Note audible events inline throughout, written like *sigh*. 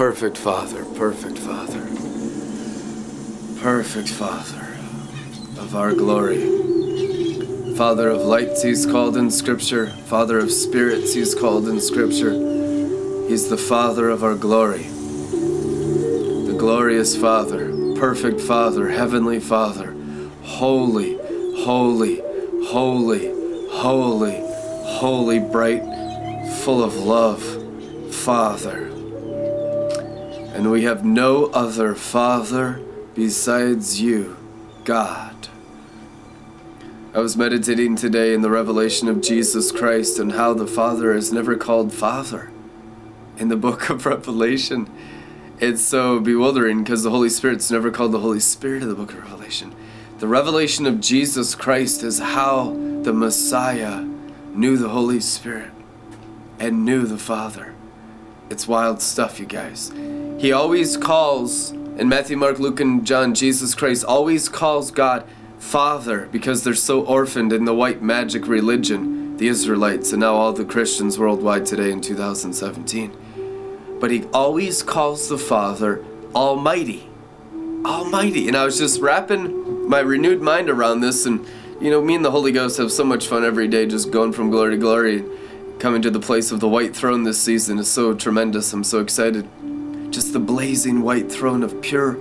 Perfect Father, perfect Father, perfect Father of our glory. Father of lights, he's called in Scripture. Father of spirits, he's called in Scripture. He's the Father of our glory. The glorious Father, perfect Father, Heavenly Father, holy, holy, holy, holy, holy, bright, full of love, Father. And we have no other Father besides you, God. I was meditating today in the revelation of Jesus Christ and how the Father is never called Father in the book of *laughs* Revelation. It's so bewildering because the Holy Spirit's never called the Holy Spirit in the book of Revelation. The revelation of Jesus Christ is how the Messiah knew the Holy Spirit and knew the Father. It's wild stuff, you guys. He always calls, in Matthew, Mark, Luke, and John, Jesus Christ always calls God Father because they're so orphaned in the white magic religion, the Israelites, and now all the Christians worldwide today in 2017. But he always calls the Father Almighty. Almighty. And I was just wrapping my renewed mind around this, and you know, me and the Holy Ghost have so much fun every day just going from glory to glory. Coming to the place of the white throne this season is so tremendous. I'm so excited. Just the blazing white throne of pure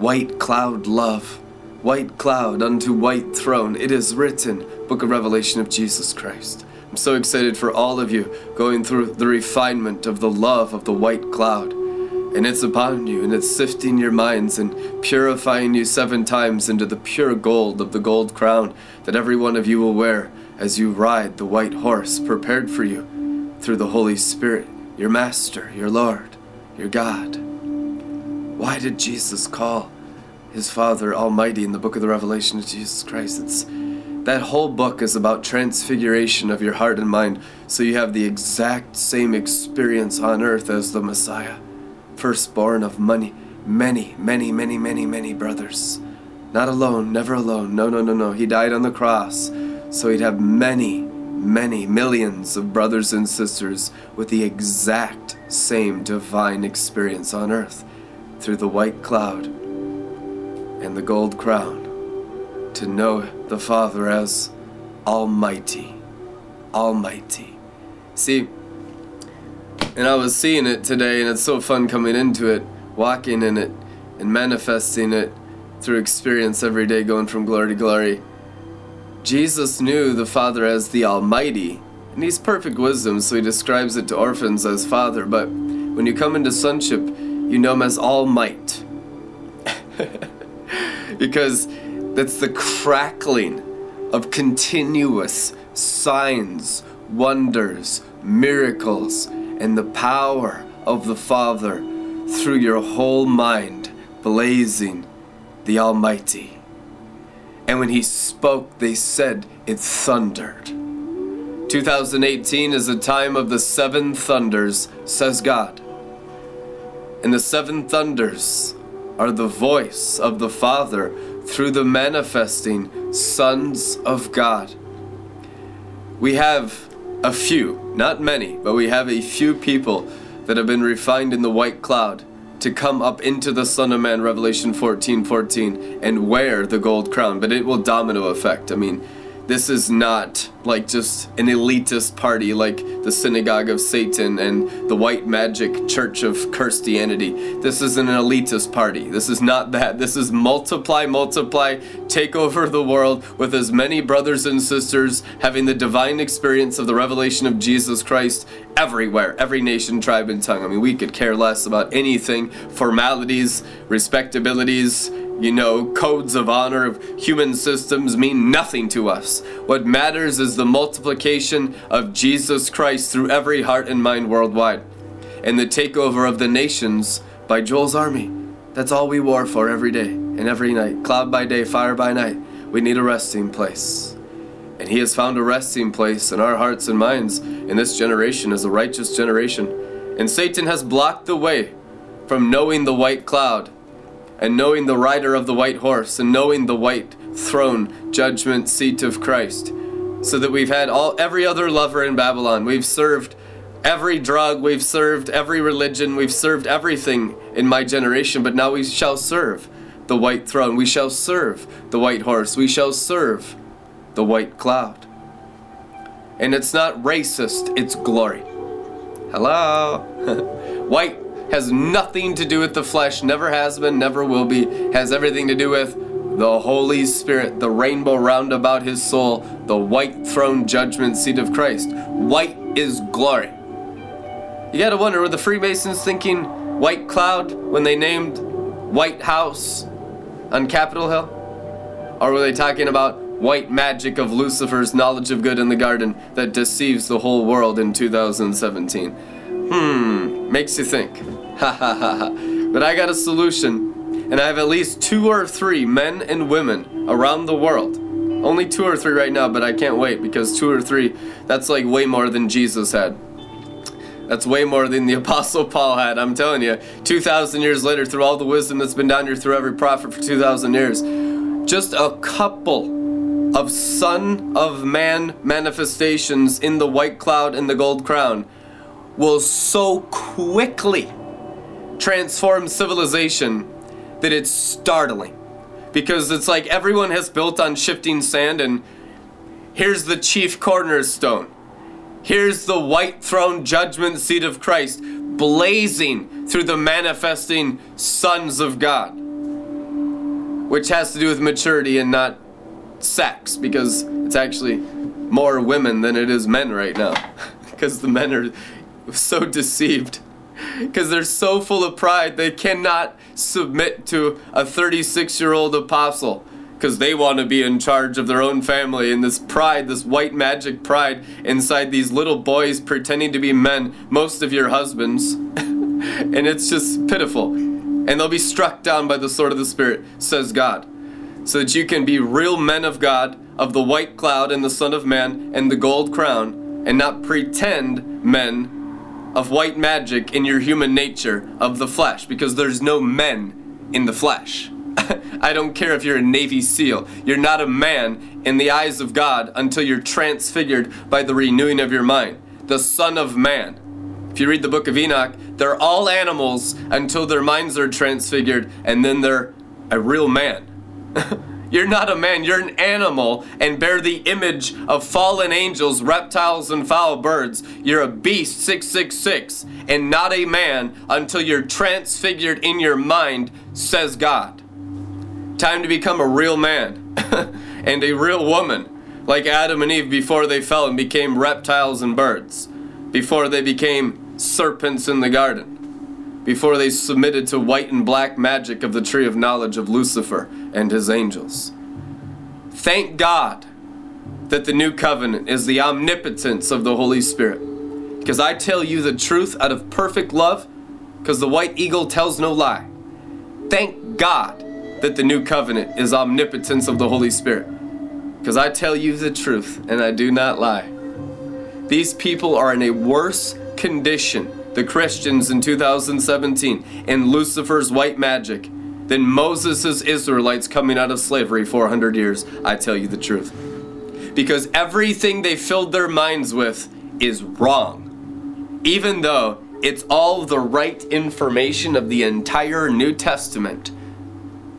white cloud love. White cloud unto white throne. It is written, Book of Revelation of Jesus Christ. I'm so excited for all of you going through the refinement of the love of the white cloud. And it's upon you, and it's sifting your minds and purifying you seven times into the pure gold of the gold crown that every one of you will wear as you ride the white horse prepared for you through the Holy Spirit, your Master, your Lord, your God. Why did Jesus call his Father Almighty in the book of the Revelation of Jesus Christ? It's that whole book is about transfiguration of your heart and mind so you have the exact same experience on earth as the Messiah, firstborn of many, many, many, many, many, many brothers. Not alone, never alone. No, no, no, no. He died on the cross so he'd have many, many millions of brothers and sisters with the exact same divine experience on earth through the white cloud and the gold crown to know the Father as Almighty. Almighty. See, and I was seeing it today, and it's so fun coming into it, walking in it, and manifesting it through experience every day, going from glory to glory. Jesus knew the Father as the Almighty, and He's perfect wisdom, so He describes it to orphans as Father. But when you come into sonship, you know Him as All Might. *laughs* because that's the crackling of continuous signs, wonders, miracles, and the power of the Father through your whole mind, blazing the Almighty. And when he spoke, they said it thundered. 2018 is the time of the seven thunders, says God. And the seven thunders are the voice of the Father through the manifesting sons of God. We have a few, not many, but we have a few people that have been refined in the white cloud to come up into the Son of Man, Revelation 14 14, and wear the gold crown, but it will domino effect. I mean, this is not like just an elitist party like the synagogue of Satan and the white magic church of Christianity. This is an elitist party. This is not that. This is multiply, multiply, take over the world with as many brothers and sisters having the divine experience of the revelation of Jesus Christ everywhere, every nation, tribe, and tongue. I mean, we could care less about anything, formalities, respectabilities you know, codes of honor of human systems mean nothing to us. What matters is the multiplication of Jesus Christ through every heart and mind worldwide, and the takeover of the nations by Joel's army. That's all we war for every day and every night. Cloud by day, fire by night. We need a resting place. And he has found a resting place in our hearts and minds in this generation as a righteous generation. And Satan has blocked the way from knowing the white cloud and knowing the rider of the white horse and knowing the white throne judgment seat of Christ so that we've had all every other lover in Babylon we've served every drug, we've served every religion, we've served everything in my generation, but now we shall serve the white throne. We shall serve the white horse. We shall serve the white cloud. And it's not racist, it's glory. Hello? *laughs* white has nothing to do with the flesh, never has been, never will be, has everything to do with the Holy Spirit, the rainbow round about his soul, the white throne judgment seat of Christ. White is glory. You gotta wonder were the Freemasons thinking white cloud when they named White House on Capitol Hill? Or were they talking about white magic of Lucifer's knowledge of good in the garden that deceives the whole world in 2017? Hmm, makes you think. Ha ha ha ha. But I got a solution and I have at least two or three men and women around the world. Only two or three right now, but I can't wait because two or three, that's like way more than Jesus had. That's way more than the *laughs* Apostle Paul had, I'm telling you. 2,000 years later, through all the wisdom that's been down here through every prophet for 2,000 years, just a couple of Son of Man manifestations in the white cloud and the gold crown will so quickly transform civilization that it's startling. Because it's like everyone has built on shifting sand, and here's the chief cornerstone. Here's the white throne judgment seat of Christ blazing through the manifesting sons of God. Which has to do with maturity and not sex, because it's actually more women than it is men right now. *laughs* because the men are so deceived because they're so full of pride they cannot submit to a 36 year old apostle. Because they want to be in charge of their own family and this pride this white magic pride inside these little boys pretending to be men most of your husbands. *laughs* And it's just pitiful. And they'll be struck down by the sword of the spirit says god. So that you can be real men of god of the white cloud and the son of man and the gold crown and not pretend men of white magic in your human nature of the flesh because there's no men in the flesh. *laughs* I don't care if you're a Navy SEAL. You're not a man in the eyes of God until you're transfigured by the renewing of your mind. The Son of Man. If you read the book of Enoch, they're all animals until their minds are transfigured and then they're a real man. *laughs* You're not a man, you're an animal and bear the image of fallen angels, reptiles, and foul birds. You're a beast, 666, and not a man until you're transfigured in your mind, says God. Time to become a real man *laughs* and a real woman, like Adam and Eve before they fell and became reptiles and birds, before they became serpents in the garden before they submitted to white and black magic of the tree of knowledge of Lucifer and his angels. Thank God that the new covenant is the omnipotence of the Holy Spirit. Because I tell you the truth out of perfect love, because the white eagle tells no lie. Thank God that the new covenant is omnipotence of the Holy Spirit. Because I tell you the truth and I do not lie. These people are in a worse condition the Christians in 2017 and Lucifer's white magic than Moses' Israelites coming out of slavery 400 years. I tell you the truth. Because everything they filled their minds with is wrong. Even though it's all the right information of the entire New Testament,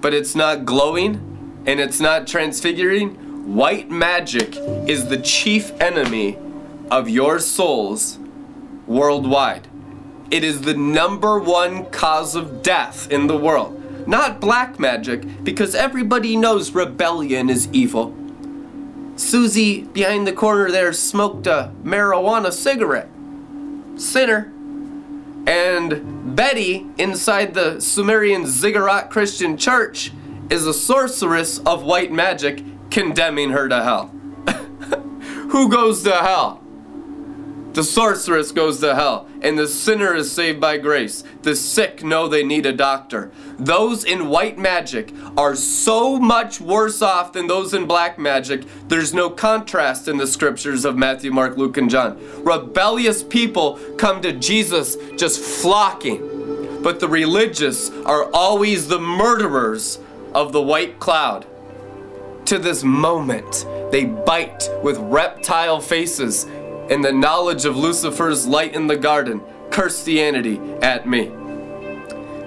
but it's not glowing and it's not transfiguring. White magic is the chief enemy of your souls worldwide. It is the number one cause of death in the world. Not black magic, because everybody knows rebellion is evil. Susie behind the corner there smoked a marijuana cigarette. Sinner. And Betty inside the Sumerian Ziggurat Christian Church is a sorceress of white magic condemning her to hell. *laughs* Who goes to hell? The sorceress goes to hell, and the sinner is saved by grace. The sick know they need a doctor. Those in white magic are so much worse off than those in black magic. There's no contrast in the scriptures of Matthew, Mark, Luke, and John. Rebellious people come to Jesus just flocking, but the religious are always the murderers of the white cloud. To this moment, they bite with reptile faces and the knowledge of Lucifer's light in the garden, Christianity, at me.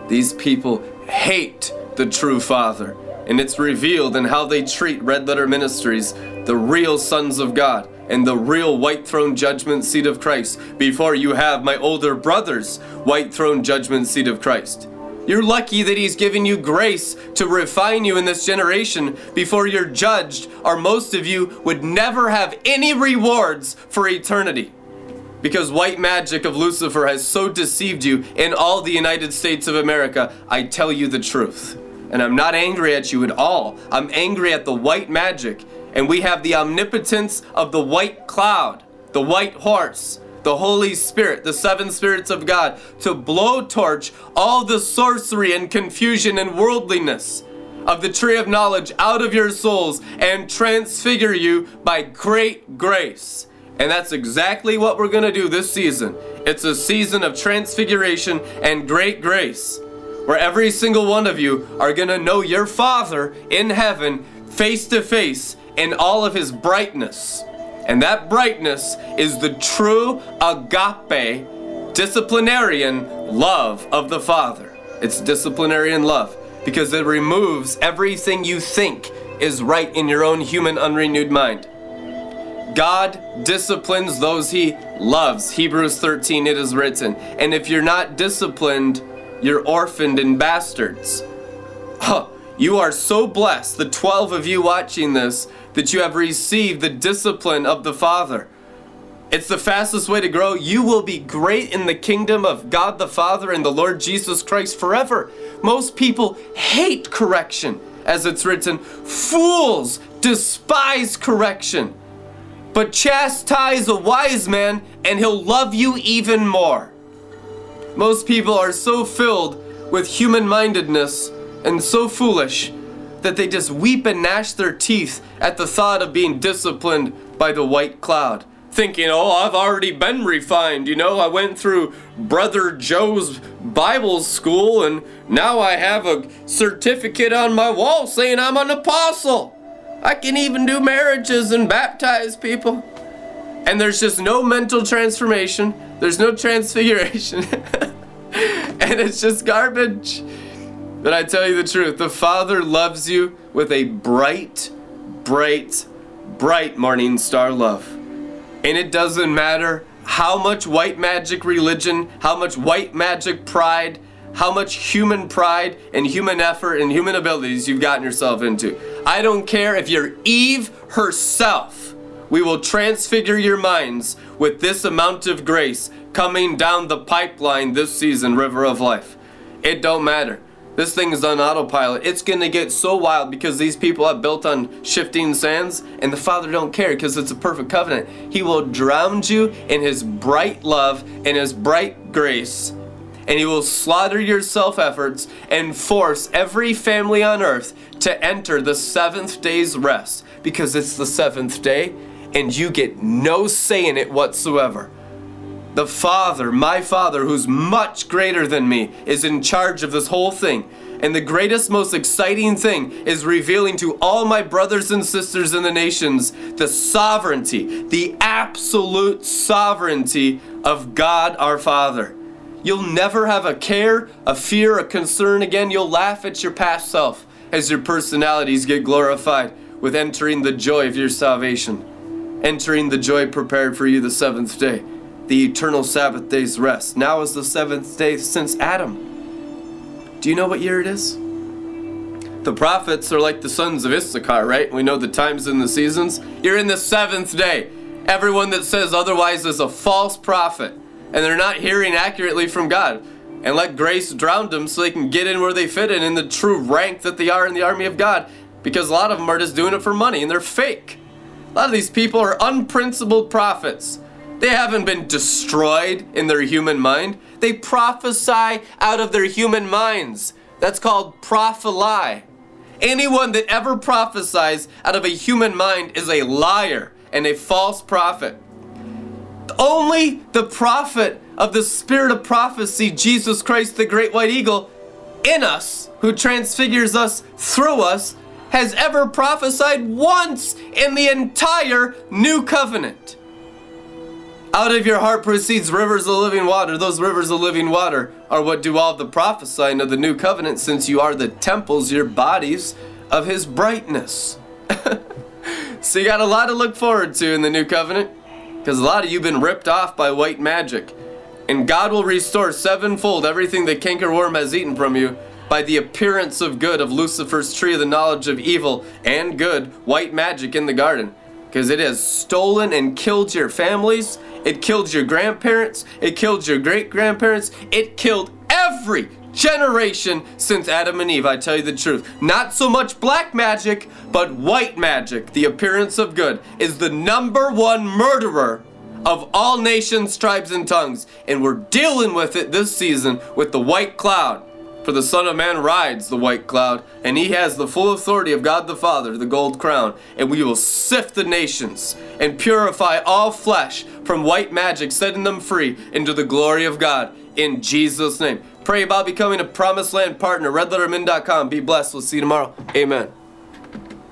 These people hate the true Father, and it's revealed in how they treat Red Letter Ministries, the real sons of God, and the real white throne judgment seat of Christ, before you have my older brother's white throne judgment seat of Christ. You're lucky that He's given you grace to refine you in this generation before you're judged, or most of you would never have any rewards for eternity. Because white magic of Lucifer has so deceived you in all the United States of America, I tell you the truth. And I'm not angry at you at all. I'm angry at the white magic. And we have the omnipotence of the white cloud, the white horse, the Holy Spirit, the seven spirits of God, to blow torch all the sorcery and confusion and worldliness of the tree of knowledge out of your souls and transfigure you by great grace. And that's exactly what we're going to do this season. It's a season of transfiguration and great grace, where every single one of you are going to know your Father in heaven face to face in all of his brightness. And that brightness is the true agape, disciplinarian love of the Father. It's disciplinarian love because it removes everything you think is right in your own human unrenewed mind. God disciplines those he loves. Hebrews 13, it is written. And if you're not disciplined, you're orphaned and bastards. Huh. You are so blessed, the 12 of you watching this, that you have received the discipline of the Father. It's the fastest way to grow. You will be great in the kingdom of God the Father and the Lord Jesus Christ forever. Most people hate correction, as it's written. Fools despise correction. But chastise a wise man, and he'll love you even more. Most people are so filled with human mindedness and so foolish that they just weep and gnash their teeth at the thought of being disciplined by the white cloud. Thinking, oh, I've already been refined. You know, I went through Brother Joe's Bible school and now I have a certificate on my wall saying I'm an apostle. I can even do marriages and baptize people. And there's just no mental transformation, there's no *laughs* transfiguration. *laughs* and it's just garbage. But I tell you the truth the Father loves you with a bright, bright, bright morning star love. And it doesn't matter how much white magic religion, how much white magic pride, how much human pride and human effort and human abilities you've gotten yourself into. I don't care if you're Eve herself. We will transfigure your minds with this amount of grace coming down the pipeline this season, River of Life. It don't matter. This thing is on autopilot. It's to get so wild because these people are built on shifting sands and the Father don't care because it's a perfect covenant. He will drown you in his bright love and his bright grace and he will slaughter your self efforts and force every family on earth to enter the seventh day's rest because it's the seventh day and you get no say in it whatsoever. The Father, my Father, who's much greater than me, is in charge of this whole thing. And the greatest, most exciting thing is revealing to all my brothers and sisters in the nations the sovereignty, the absolute sovereignty of God our Father. You'll never have a care, a fear, a concern again. You'll laugh at your past self as your personalities get glorified with entering the joy of your salvation, entering the joy prepared for you the seventh day, the eternal Sabbath day's rest. Now is the seventh day since Adam. Do you know what year it is? The prophets are like the sons of Issachar, right? We know the times and the seasons. You're in the seventh day. Everyone that says otherwise is a false prophet and they're not hearing accurately from God. And let grace drown them so they can get in where they fit in in the true rank that they are in the army of God. Because a lot of them are just doing it for money and they're fake. A lot of these people are unprincipled prophets. They haven't been destroyed in their human mind. They prophesy out of their human minds. That's called prophely. Anyone that ever prophesies out of a human mind is a liar and a false prophet. Only the prophet of the spirit of prophecy, Jesus Christ, the great white eagle, in us, who transfigures us through us, has ever prophesied once in the entire new covenant. Out of your heart proceeds rivers of living water. Those rivers of living water are what do all the prophesying of the new covenant, since you are the temples, your bodies, of his brightness. *laughs* so you got a lot to look forward to in the new covenant, because a lot of you been ripped off by white magic. And God will restore sevenfold everything the cankerworm has eaten from you by the appearance of good of Lucifer's tree of the knowledge of evil and good, white magic in the garden. Because it has stolen and killed your families, it killed your grandparents, it killed your great grandparents, it killed every generation since Adam and Eve, I tell you the truth. Not so much black magic, but white magic, the appearance of good, is the number one murderer of all nations, tribes, and tongues. And we're dealing with it this season with the white cloud. For the Son of Man rides the white cloud, and he has the full authority of God the Father, the gold crown. And we will sift the nations and purify all flesh from white magic, setting them free into the glory of God. In Jesus' name. Pray about becoming a promised land partner. RedLetterMin.com. Be blessed. We'll see you tomorrow. Amen.